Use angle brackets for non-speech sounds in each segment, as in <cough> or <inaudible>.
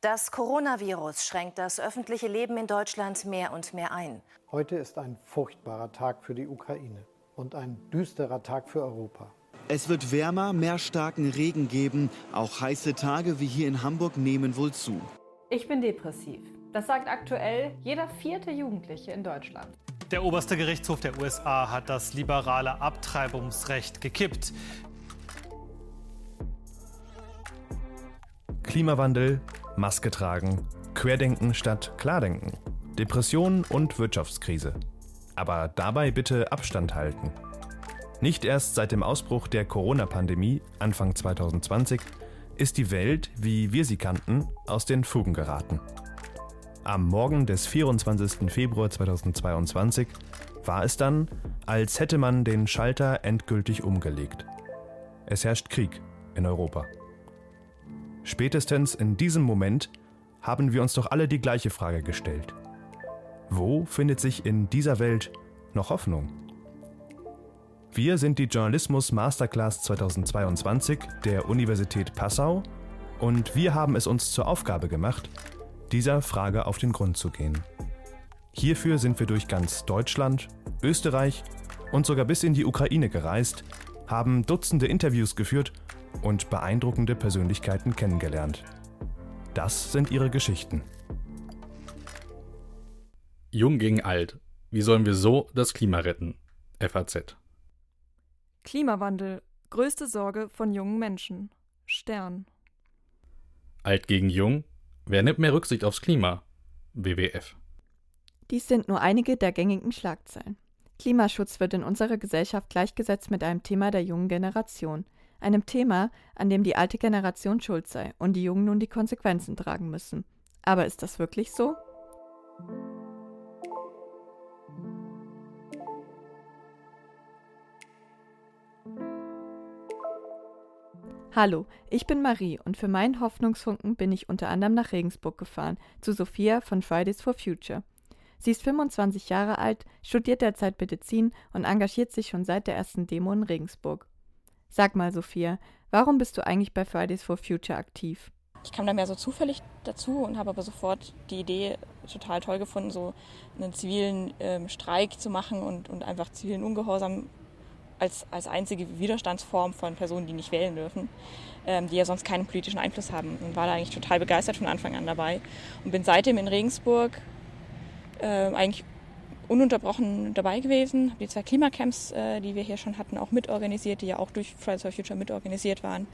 Das Coronavirus schränkt das öffentliche Leben in Deutschland mehr und mehr ein. Heute ist ein furchtbarer Tag für die Ukraine und ein düsterer Tag für Europa. Es wird wärmer, mehr starken Regen geben. Auch heiße Tage wie hier in Hamburg nehmen wohl zu. Ich bin depressiv. Das sagt aktuell jeder vierte Jugendliche in Deutschland. Der oberste Gerichtshof der USA hat das liberale Abtreibungsrecht gekippt. Klimawandel, Maske tragen, Querdenken statt Klardenken, Depression und Wirtschaftskrise. Aber dabei bitte Abstand halten. Nicht erst seit dem Ausbruch der Corona-Pandemie Anfang 2020 ist die Welt, wie wir sie kannten, aus den Fugen geraten. Am Morgen des 24. Februar 2022 war es dann, als hätte man den Schalter endgültig umgelegt. Es herrscht Krieg in Europa. Spätestens in diesem Moment haben wir uns doch alle die gleiche Frage gestellt. Wo findet sich in dieser Welt noch Hoffnung? Wir sind die Journalismus Masterclass 2022 der Universität Passau und wir haben es uns zur Aufgabe gemacht, dieser Frage auf den Grund zu gehen. Hierfür sind wir durch ganz Deutschland, Österreich und sogar bis in die Ukraine gereist, haben Dutzende Interviews geführt und beeindruckende Persönlichkeiten kennengelernt. Das sind ihre Geschichten. Jung gegen alt. Wie sollen wir so das Klima retten? FAZ. Klimawandel. Größte Sorge von jungen Menschen. Stern. Alt gegen jung. Wer nimmt mehr Rücksicht aufs Klima? WWF. Dies sind nur einige der gängigen Schlagzeilen. Klimaschutz wird in unserer Gesellschaft gleichgesetzt mit einem Thema der jungen Generation – einem Thema, an dem die alte Generation schuld sei und die Jungen nun die Konsequenzen tragen müssen. Aber ist das wirklich so? Hallo, ich bin Marie und für meinen Hoffnungsfunken bin ich unter anderem nach Regensburg gefahren, zu Sophia von Fridays for Future. Sie ist 25 Jahre alt, studiert derzeit Medizin und engagiert sich schon seit der ersten Demo in Regensburg. Sag mal, Sophia, warum bist du eigentlich bei Fridays for Future aktiv? Ich kam da mehr so zufällig dazu und habe aber sofort die Idee total toll gefunden, so einen zivilen ähm, Streik zu machen und, und einfach zivilen Ungehorsam als, als einzige Widerstandsform von Personen, die nicht wählen dürfen, ähm, die ja sonst keinen politischen Einfluss haben. Und war da eigentlich total begeistert von Anfang an dabei und bin seitdem in Regensburg äh, eigentlich ununterbrochen dabei gewesen, habe die zwei Klimacamps, äh, die wir hier schon hatten, auch mitorganisiert, die ja auch durch Fridays for Future mitorganisiert waren.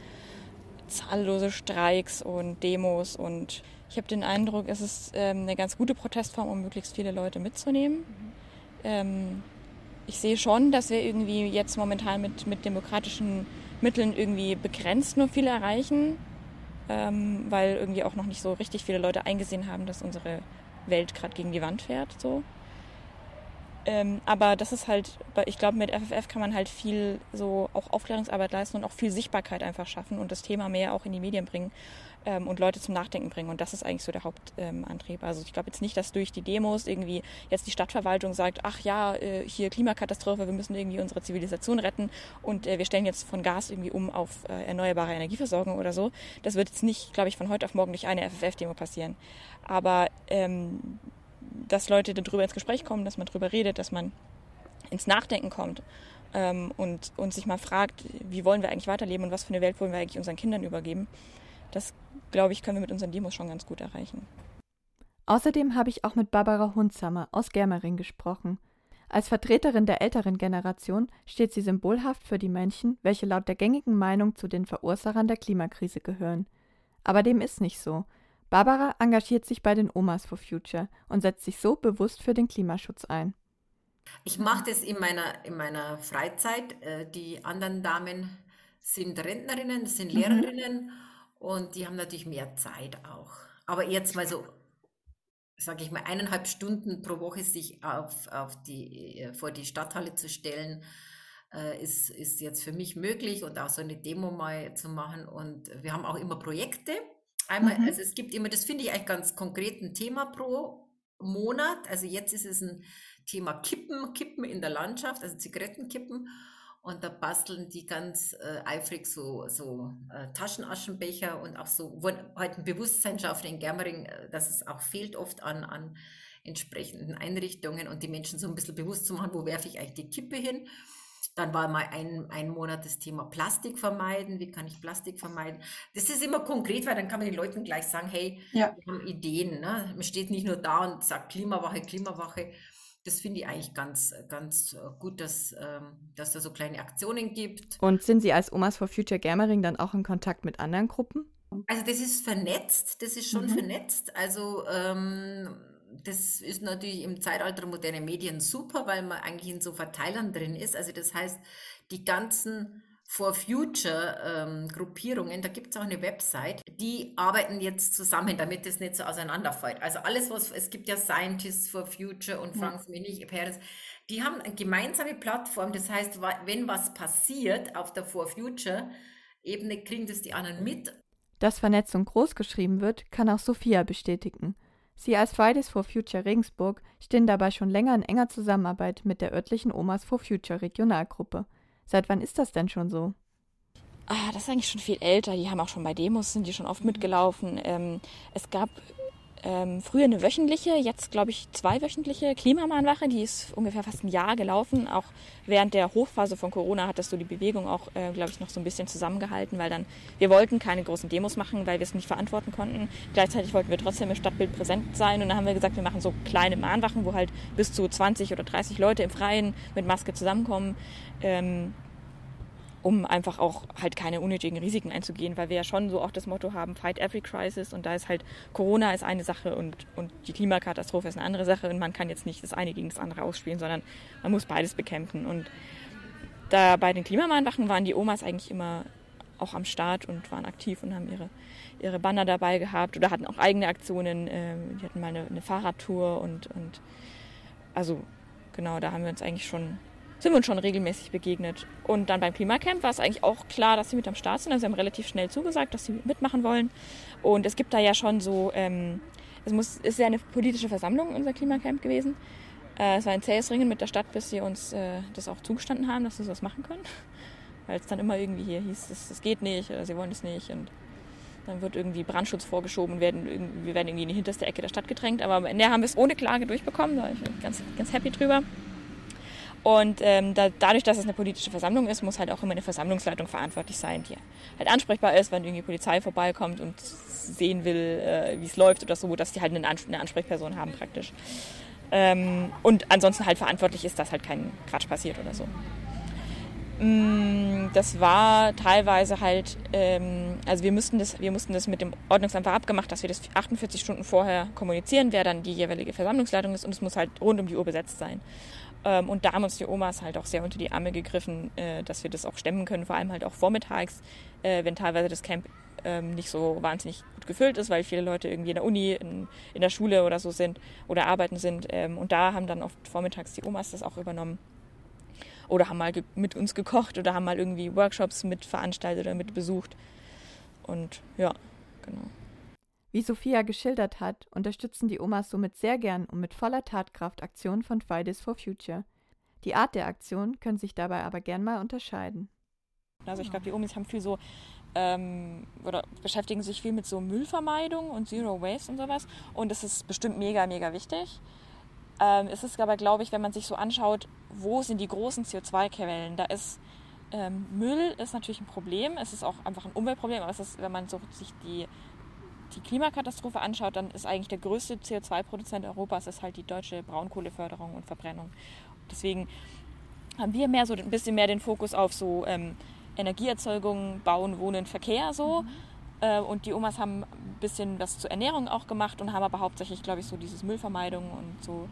Zahllose Streiks und Demos und ich habe den Eindruck, es ist ähm, eine ganz gute Protestform, um möglichst viele Leute mitzunehmen. Ähm, ich sehe schon, dass wir irgendwie jetzt momentan mit, mit demokratischen Mitteln irgendwie begrenzt nur viel erreichen, ähm, weil irgendwie auch noch nicht so richtig viele Leute eingesehen haben, dass unsere Welt gerade gegen die Wand fährt. So. Ähm, aber das ist halt, ich glaube, mit FFF kann man halt viel so auch Aufklärungsarbeit leisten und auch viel Sichtbarkeit einfach schaffen und das Thema mehr auch in die Medien bringen ähm, und Leute zum Nachdenken bringen. Und das ist eigentlich so der Hauptantrieb. Ähm, also ich glaube jetzt nicht, dass durch die Demos irgendwie jetzt die Stadtverwaltung sagt, ach ja, äh, hier Klimakatastrophe, wir müssen irgendwie unsere Zivilisation retten und äh, wir stellen jetzt von Gas irgendwie um auf äh, erneuerbare Energieversorgung oder so. Das wird jetzt nicht, glaube ich, von heute auf morgen durch eine FFF-Demo passieren. Aber ähm, dass Leute darüber ins Gespräch kommen, dass man darüber redet, dass man ins Nachdenken kommt ähm, und, und sich mal fragt, wie wollen wir eigentlich weiterleben und was für eine Welt wollen wir eigentlich unseren Kindern übergeben. Das, glaube ich, können wir mit unseren Demos schon ganz gut erreichen. Außerdem habe ich auch mit Barbara Hunzhammer aus Germering gesprochen. Als Vertreterin der älteren Generation steht sie symbolhaft für die Menschen, welche laut der gängigen Meinung zu den Verursachern der Klimakrise gehören. Aber dem ist nicht so. Barbara engagiert sich bei den Omas for Future und setzt sich so bewusst für den Klimaschutz ein. Ich mache das in meiner, in meiner Freizeit. Äh, die anderen Damen sind Rentnerinnen, sind mhm. Lehrerinnen mhm. und die haben natürlich mehr Zeit auch. Aber jetzt mal so, sage ich mal, eineinhalb Stunden pro Woche sich auf, auf die, äh, vor die Stadthalle zu stellen, äh, ist, ist jetzt für mich möglich und auch so eine Demo mal zu machen. Und wir haben auch immer Projekte. Einmal, mhm. also es gibt immer, das finde ich eigentlich ganz konkret ein Thema pro Monat. Also jetzt ist es ein Thema Kippen, Kippen in der Landschaft, also Zigarettenkippen. Und da basteln die ganz äh, eifrig so, so äh, Taschenaschenbecher und auch so, wo halt ein Bewusstsein schafft in Germering, äh, dass es auch fehlt oft an, an entsprechenden Einrichtungen und die Menschen so ein bisschen bewusst zu machen, wo werfe ich eigentlich die Kippe hin. Dann war mal ein, ein Monat das Thema Plastik vermeiden. Wie kann ich Plastik vermeiden? Das ist immer konkret, weil dann kann man den Leuten gleich sagen, hey, ja. wir haben Ideen. Ne? Man steht nicht nur da und sagt Klimawache, Klimawache, das finde ich eigentlich ganz, ganz äh, gut, dass, ähm, dass da so kleine Aktionen gibt. Und sind Sie als Omas for Future Germering dann auch in Kontakt mit anderen Gruppen? Also das ist vernetzt, das ist schon mhm. vernetzt. Also ähm, das ist natürlich im Zeitalter moderner Medien super, weil man eigentlich in so Verteilern drin ist. Also das heißt, die ganzen for Future ähm, Gruppierungen, da gibt es auch eine Website, die arbeiten jetzt zusammen, damit es nicht so auseinanderfällt. Also alles, was, es gibt ja Scientists for Future und Frank ja. Mich, Peres, die haben eine gemeinsame Plattform, das heißt, wenn was passiert auf der For Future Ebene, kriegen das die anderen mit. Dass Vernetzung groß geschrieben wird, kann auch Sophia bestätigen. Sie als Fridays for Future Regensburg stehen dabei schon länger in enger Zusammenarbeit mit der örtlichen Omas for Future Regionalgruppe. Seit wann ist das denn schon so? Ah, das ist eigentlich schon viel älter. Die haben auch schon bei Demos, sind die schon oft mitgelaufen. Ähm, es gab ähm, früher eine wöchentliche, jetzt glaube ich zweiwöchentliche Klimamahnwache, die ist ungefähr fast ein Jahr gelaufen. Auch während der Hochphase von Corona hat das so die Bewegung auch, äh, glaube ich, noch so ein bisschen zusammengehalten, weil dann, wir wollten keine großen Demos machen, weil wir es nicht verantworten konnten. Gleichzeitig wollten wir trotzdem im Stadtbild präsent sein und dann haben wir gesagt, wir machen so kleine Mahnwachen, wo halt bis zu 20 oder 30 Leute im Freien mit Maske zusammenkommen. Ähm, um einfach auch halt keine unnötigen Risiken einzugehen, weil wir ja schon so auch das Motto haben, fight every crisis und da ist halt Corona ist eine Sache und, und die Klimakatastrophe ist eine andere Sache und man kann jetzt nicht das eine gegen das andere ausspielen, sondern man muss beides bekämpfen. Und da bei den Klimamahnwachen waren die Omas eigentlich immer auch am Start und waren aktiv und haben ihre, ihre Banner dabei gehabt oder hatten auch eigene Aktionen, ähm, die hatten mal eine, eine Fahrradtour und, und also genau, da haben wir uns eigentlich schon sind wir uns schon regelmäßig begegnet. Und dann beim Klimacamp war es eigentlich auch klar, dass sie mit am Start sind. Also sie haben relativ schnell zugesagt, dass sie mitmachen wollen. Und es gibt da ja schon so, ähm, es muss, ist ja eine politische Versammlung, unser Klimacamp gewesen. Äh, es war ein zähes Ringen mit der Stadt, bis sie uns äh, das auch zugestanden haben, dass wir sowas machen können. <laughs> Weil es dann immer irgendwie hier hieß, das, das geht nicht oder sie wollen es nicht. Und dann wird irgendwie Brandschutz vorgeschoben, werden, wir werden irgendwie in die hinterste Ecke der Stadt gedrängt. Aber am Ende haben wir es ohne Klage durchbekommen. Da bin ich ganz, ganz happy drüber. Und ähm, da, dadurch, dass es eine politische Versammlung ist, muss halt auch immer eine Versammlungsleitung verantwortlich sein, die halt ansprechbar ist, wenn irgendwie Polizei vorbeikommt und sehen will, äh, wie es läuft oder so, dass die halt eine, Ans eine Ansprechperson haben praktisch. Ähm, und ansonsten halt verantwortlich ist, dass halt kein Quatsch passiert oder so. Mm, das war teilweise halt, ähm, also wir mussten, das, wir mussten das mit dem Ordnungsamt abgemacht, dass wir das 48 Stunden vorher kommunizieren, wer dann die jeweilige Versammlungsleitung ist und es muss halt rund um die Uhr besetzt sein. Ähm, und da haben uns die Omas halt auch sehr unter die Arme gegriffen, äh, dass wir das auch stemmen können, vor allem halt auch vormittags, äh, wenn teilweise das Camp ähm, nicht so wahnsinnig gut gefüllt ist, weil viele Leute irgendwie in der Uni, in, in der Schule oder so sind oder arbeiten sind. Ähm, und da haben dann oft vormittags die Omas das auch übernommen. Oder haben mal mit uns gekocht oder haben mal irgendwie Workshops mit veranstaltet oder mit besucht. Und ja, genau. Wie Sophia geschildert hat, unterstützen die Omas somit sehr gern und mit voller Tatkraft Aktionen von Fridays for Future. Die Art der Aktion können sich dabei aber gern mal unterscheiden. Also ich glaube, die Omis haben viel so ähm, oder beschäftigen sich viel mit so Müllvermeidung und Zero Waste und sowas. Und das ist bestimmt mega, mega wichtig. Ähm, es ist aber, glaube ich, wenn man sich so anschaut, wo sind die großen CO2-Quellen, da ist ähm, Müll ist natürlich ein Problem. Es ist auch einfach ein Umweltproblem, aber es ist, wenn man so sich die die Klimakatastrophe anschaut, dann ist eigentlich der größte CO2-Produzent Europas ist halt die deutsche Braunkohleförderung und Verbrennung. Deswegen haben wir mehr so ein bisschen mehr den Fokus auf so ähm, Energieerzeugung, Bauen, Wohnen, Verkehr so. Mhm. Äh, und die Omas haben ein bisschen was zur Ernährung auch gemacht und haben aber hauptsächlich, glaube ich, so dieses Müllvermeidung und so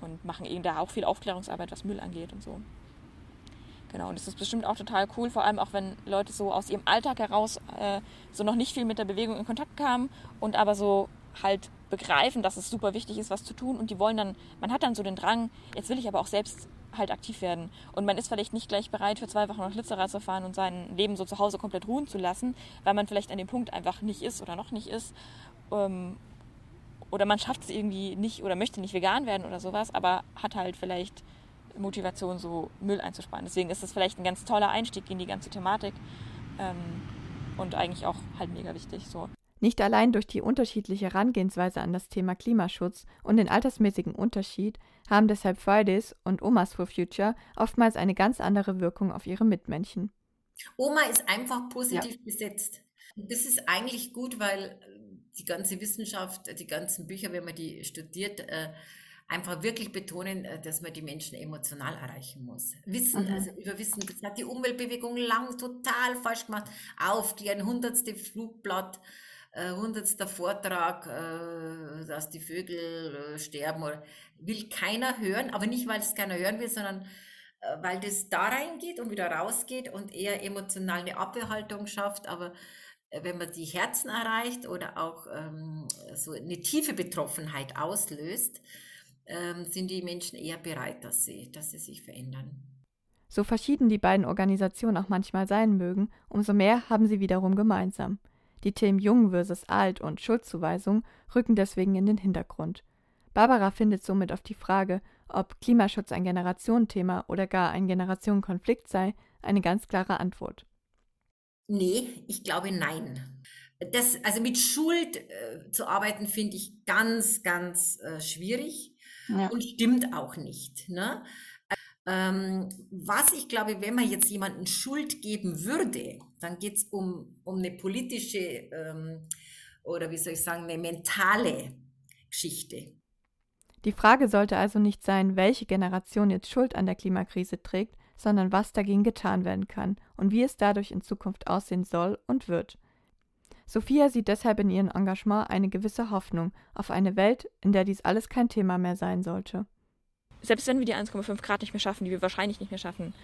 und machen eben da auch viel Aufklärungsarbeit, was Müll angeht und so. Genau, und das ist bestimmt auch total cool, vor allem auch wenn Leute so aus ihrem Alltag heraus äh, so noch nicht viel mit der Bewegung in Kontakt kamen und aber so halt begreifen, dass es super wichtig ist, was zu tun und die wollen dann, man hat dann so den Drang, jetzt will ich aber auch selbst halt aktiv werden. Und man ist vielleicht nicht gleich bereit, für zwei Wochen nach Lützerath zu fahren und sein Leben so zu Hause komplett ruhen zu lassen, weil man vielleicht an dem Punkt einfach nicht ist oder noch nicht ist. Ähm, oder man schafft es irgendwie nicht oder möchte nicht vegan werden oder sowas, aber hat halt vielleicht Motivation, so Müll einzusparen. Deswegen ist das vielleicht ein ganz toller Einstieg in die ganze Thematik ähm, und eigentlich auch halt mega wichtig. So. Nicht allein durch die unterschiedliche Herangehensweise an das Thema Klimaschutz und den altersmäßigen Unterschied haben deshalb Fridays und Omas for Future oftmals eine ganz andere Wirkung auf ihre Mitmenschen. Oma ist einfach positiv ja. besetzt. Das ist eigentlich gut, weil die ganze Wissenschaft, die ganzen Bücher, wenn man die studiert, äh, einfach wirklich betonen, äh, dass man die Menschen emotional erreichen muss. Wissen, mhm. also über Wissen, das hat die Umweltbewegung lang total falsch gemacht. Aufklären, hundertste Flugblatt, äh, hundertster Vortrag, äh, dass die Vögel äh, sterben, oder, will keiner hören, aber nicht, weil es keiner hören will, sondern weil das da reingeht und wieder rausgeht und eher emotional eine Abwehrhaltung schafft, aber wenn man die Herzen erreicht oder auch ähm, so eine tiefe Betroffenheit auslöst, ähm, sind die Menschen eher bereit, dass sie, dass sie sich verändern. So verschieden die beiden Organisationen auch manchmal sein mögen, umso mehr haben sie wiederum gemeinsam. Die Themen Jung versus Alt und Schuldzuweisung rücken deswegen in den Hintergrund. Barbara findet somit auf die Frage, ob Klimaschutz ein Generationenthema oder gar ein Generationenkonflikt sei, eine ganz klare Antwort. Nee, ich glaube nein. Das, also mit Schuld äh, zu arbeiten, finde ich ganz, ganz äh, schwierig ja. und stimmt auch nicht. Ne? Ähm, was ich glaube, wenn man jetzt jemanden Schuld geben würde, dann geht es um, um eine politische ähm, oder wie soll ich sagen, eine mentale Geschichte. Die Frage sollte also nicht sein, welche Generation jetzt Schuld an der Klimakrise trägt, sondern was dagegen getan werden kann und wie es dadurch in Zukunft aussehen soll und wird. Sophia sieht deshalb in ihrem Engagement eine gewisse Hoffnung auf eine Welt, in der dies alles kein Thema mehr sein sollte. Selbst wenn wir die 1,5 Grad nicht mehr schaffen, die wir wahrscheinlich nicht mehr schaffen,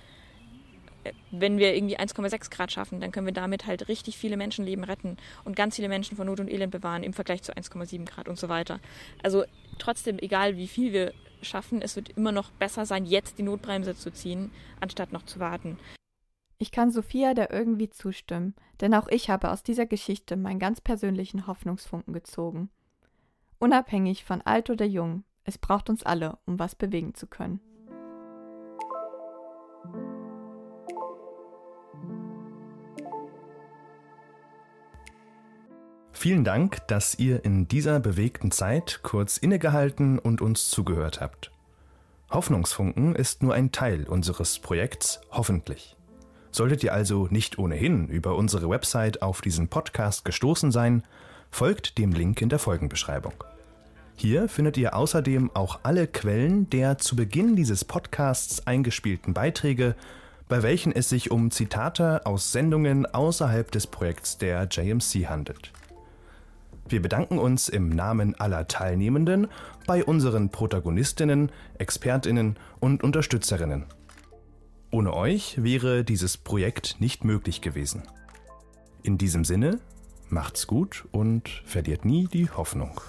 äh, wenn wir irgendwie 1,6 Grad schaffen, dann können wir damit halt richtig viele Menschenleben retten und ganz viele Menschen von Not und Elend bewahren im Vergleich zu 1,7 Grad und so weiter. Also trotzdem, egal wie viel wir schaffen, es wird immer noch besser sein, jetzt die Notbremse zu ziehen, anstatt noch zu warten. Ich kann Sophia da irgendwie zustimmen, denn auch ich habe aus dieser Geschichte meinen ganz persönlichen Hoffnungsfunken gezogen. Unabhängig von alt oder jung, es braucht uns alle, um was bewegen zu können. Vielen Dank, dass ihr in dieser bewegten Zeit kurz innegehalten und uns zugehört habt. Hoffnungsfunken ist nur ein Teil unseres Projekts Hoffentlich. Solltet ihr also nicht ohnehin über unsere Website auf diesen Podcast gestoßen sein, folgt dem Link in der Folgenbeschreibung. Hier findet ihr außerdem auch alle Quellen der zu Beginn dieses Podcasts eingespielten Beiträge, bei welchen es sich um Zitate aus Sendungen außerhalb des Projekts der JMC handelt. Wir bedanken uns im Namen aller Teilnehmenden bei unseren Protagonistinnen, Expertinnen und Unterstützerinnen. Ohne euch wäre dieses Projekt nicht möglich gewesen. In diesem Sinne, macht's gut und verliert nie die Hoffnung.